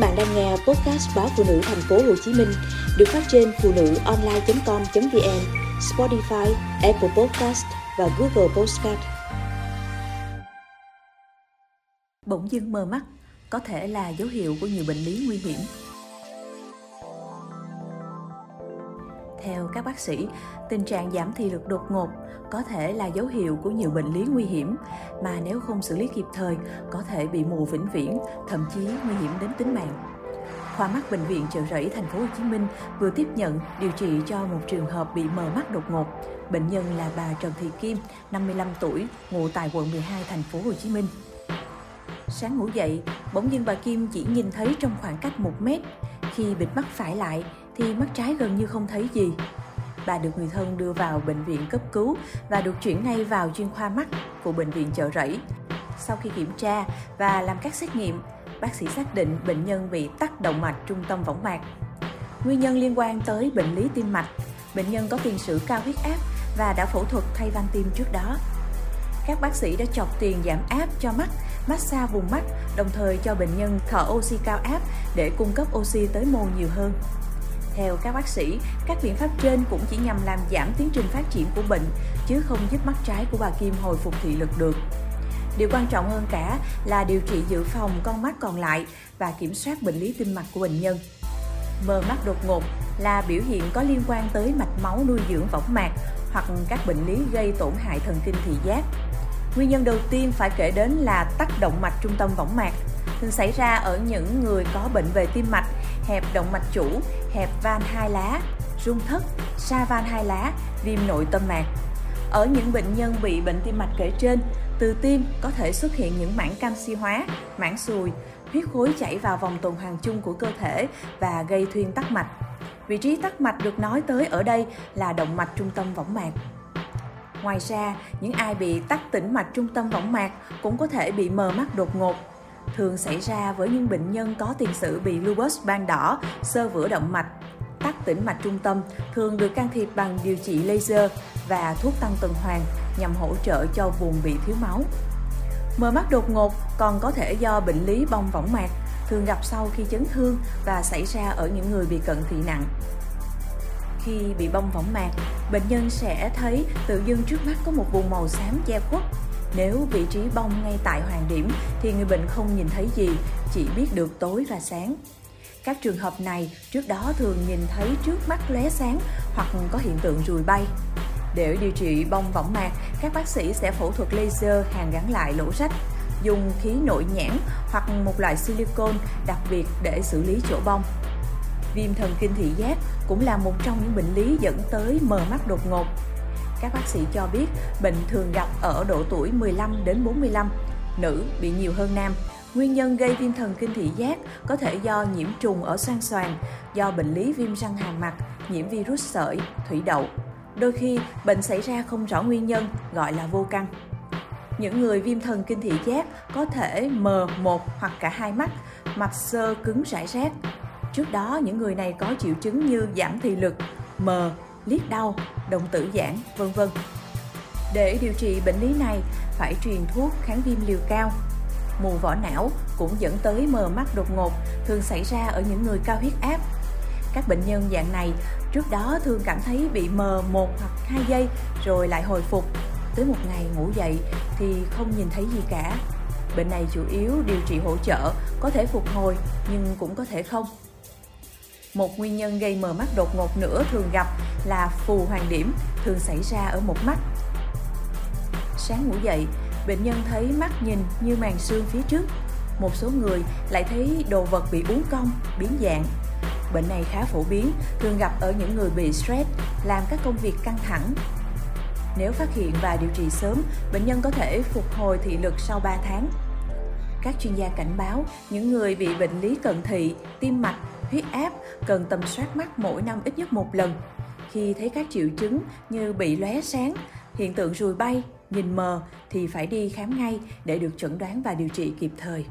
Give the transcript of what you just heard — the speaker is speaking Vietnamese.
bạn đang nghe podcast báo phụ nữ thành phố Hồ Chí Minh được phát trên phụ nữ online.com.vn, Spotify, Apple Podcast và Google Podcast. Bỗng dưng mờ mắt có thể là dấu hiệu của nhiều bệnh lý nguy hiểm. Theo các bác sĩ, tình trạng giảm thị lực đột ngột có thể là dấu hiệu của nhiều bệnh lý nguy hiểm mà nếu không xử lý kịp thời có thể bị mù vĩnh viễn, thậm chí nguy hiểm đến tính mạng. Khoa mắt bệnh viện Chợ Rẫy thành phố Hồ Chí Minh vừa tiếp nhận điều trị cho một trường hợp bị mờ mắt đột ngột. Bệnh nhân là bà Trần Thị Kim, 55 tuổi, ngụ tại quận 12 thành phố Hồ Chí Minh. Sáng ngủ dậy, bỗng dưng bà Kim chỉ nhìn thấy trong khoảng cách 1 mét. Khi bịt mắt phải lại thì mắt trái gần như không thấy gì. Bà được người thân đưa vào bệnh viện cấp cứu và được chuyển ngay vào chuyên khoa mắt của bệnh viện Chợ Rẫy. Sau khi kiểm tra và làm các xét nghiệm, bác sĩ xác định bệnh nhân bị tắc động mạch trung tâm võng mạc. Nguyên nhân liên quan tới bệnh lý tim mạch. Bệnh nhân có tiền sử cao huyết áp và đã phẫu thuật thay van tim trước đó. Các bác sĩ đã chọc tiền giảm áp cho mắt, massage vùng mắt, đồng thời cho bệnh nhân thở oxy cao áp để cung cấp oxy tới mô nhiều hơn. Theo các bác sĩ, các biện pháp trên cũng chỉ nhằm làm giảm tiến trình phát triển của bệnh, chứ không giúp mắt trái của bà Kim hồi phục thị lực được. Điều quan trọng hơn cả là điều trị dự phòng con mắt còn lại và kiểm soát bệnh lý tim mạch của bệnh nhân. Mờ mắt đột ngột là biểu hiện có liên quan tới mạch máu nuôi dưỡng võng mạc hoặc các bệnh lý gây tổn hại thần kinh thị giác. Nguyên nhân đầu tiên phải kể đến là tắc động mạch trung tâm võng mạc, thường xảy ra ở những người có bệnh về tim mạch, hẹp động mạch chủ, hẹp van hai lá, rung thất, sa van hai lá, viêm nội tâm mạc. Ở những bệnh nhân bị bệnh tim mạch kể trên, từ tim có thể xuất hiện những mảng canxi hóa, mảng sùi, huyết khối chảy vào vòng tuần hoàn chung của cơ thể và gây thuyên tắc mạch. Vị trí tắc mạch được nói tới ở đây là động mạch trung tâm võng mạc. Ngoài ra, những ai bị tắc tĩnh mạch trung tâm võng mạc cũng có thể bị mờ mắt đột ngột. Thường xảy ra với những bệnh nhân có tiền sử bị lupus ban đỏ, sơ vữa động mạch, tắc tĩnh mạch trung tâm thường được can thiệp bằng điều trị laser và thuốc tăng tuần hoàn nhằm hỗ trợ cho vùng bị thiếu máu. Mờ mắt đột ngột còn có thể do bệnh lý bong võng mạc, thường gặp sau khi chấn thương và xảy ra ở những người bị cận thị nặng. Khi bị bong võng mạc, bệnh nhân sẽ thấy tự dưng trước mắt có một vùng màu xám che khuất. Nếu vị trí bong ngay tại hoàng điểm thì người bệnh không nhìn thấy gì, chỉ biết được tối và sáng. Các trường hợp này trước đó thường nhìn thấy trước mắt lóe sáng hoặc có hiện tượng rùi bay. Để điều trị bong võng mạc, các bác sĩ sẽ phẫu thuật laser hàn gắn lại lỗ rách, dùng khí nội nhãn hoặc một loại silicone đặc biệt để xử lý chỗ bong. Viêm thần kinh thị giác cũng là một trong những bệnh lý dẫn tới mờ mắt đột ngột. Các bác sĩ cho biết bệnh thường gặp ở độ tuổi 15 đến 45, nữ bị nhiều hơn nam. Nguyên nhân gây viêm thần kinh thị giác có thể do nhiễm trùng ở xoang xoàng do bệnh lý viêm răng hàm mặt, nhiễm virus sợi, thủy đậu. Đôi khi bệnh xảy ra không rõ nguyên nhân, gọi là vô căn. Những người viêm thần kinh thị giác có thể mờ một hoặc cả hai mắt, mặt sơ cứng rải rác. Trước đó những người này có triệu chứng như giảm thị lực, mờ, liết đau, động tử giãn, vân vân. Để điều trị bệnh lý này phải truyền thuốc kháng viêm liều cao. Mù vỏ não cũng dẫn tới mờ mắt đột ngột, thường xảy ra ở những người cao huyết áp. Các bệnh nhân dạng này trước đó thường cảm thấy bị mờ một hoặc hai giây rồi lại hồi phục. Tới một ngày ngủ dậy thì không nhìn thấy gì cả. Bệnh này chủ yếu điều trị hỗ trợ, có thể phục hồi nhưng cũng có thể không. Một nguyên nhân gây mờ mắt đột ngột nữa thường gặp là phù hoàng điểm, thường xảy ra ở một mắt. Sáng ngủ dậy, bệnh nhân thấy mắt nhìn như màn xương phía trước. Một số người lại thấy đồ vật bị uốn cong, biến dạng. Bệnh này khá phổ biến, thường gặp ở những người bị stress, làm các công việc căng thẳng. Nếu phát hiện và điều trị sớm, bệnh nhân có thể phục hồi thị lực sau 3 tháng. Các chuyên gia cảnh báo những người bị bệnh lý cận thị, tim mạch, huyết áp cần tầm soát mắt mỗi năm ít nhất một lần. Khi thấy các triệu chứng như bị lóe sáng, hiện tượng rùi bay, nhìn mờ thì phải đi khám ngay để được chẩn đoán và điều trị kịp thời.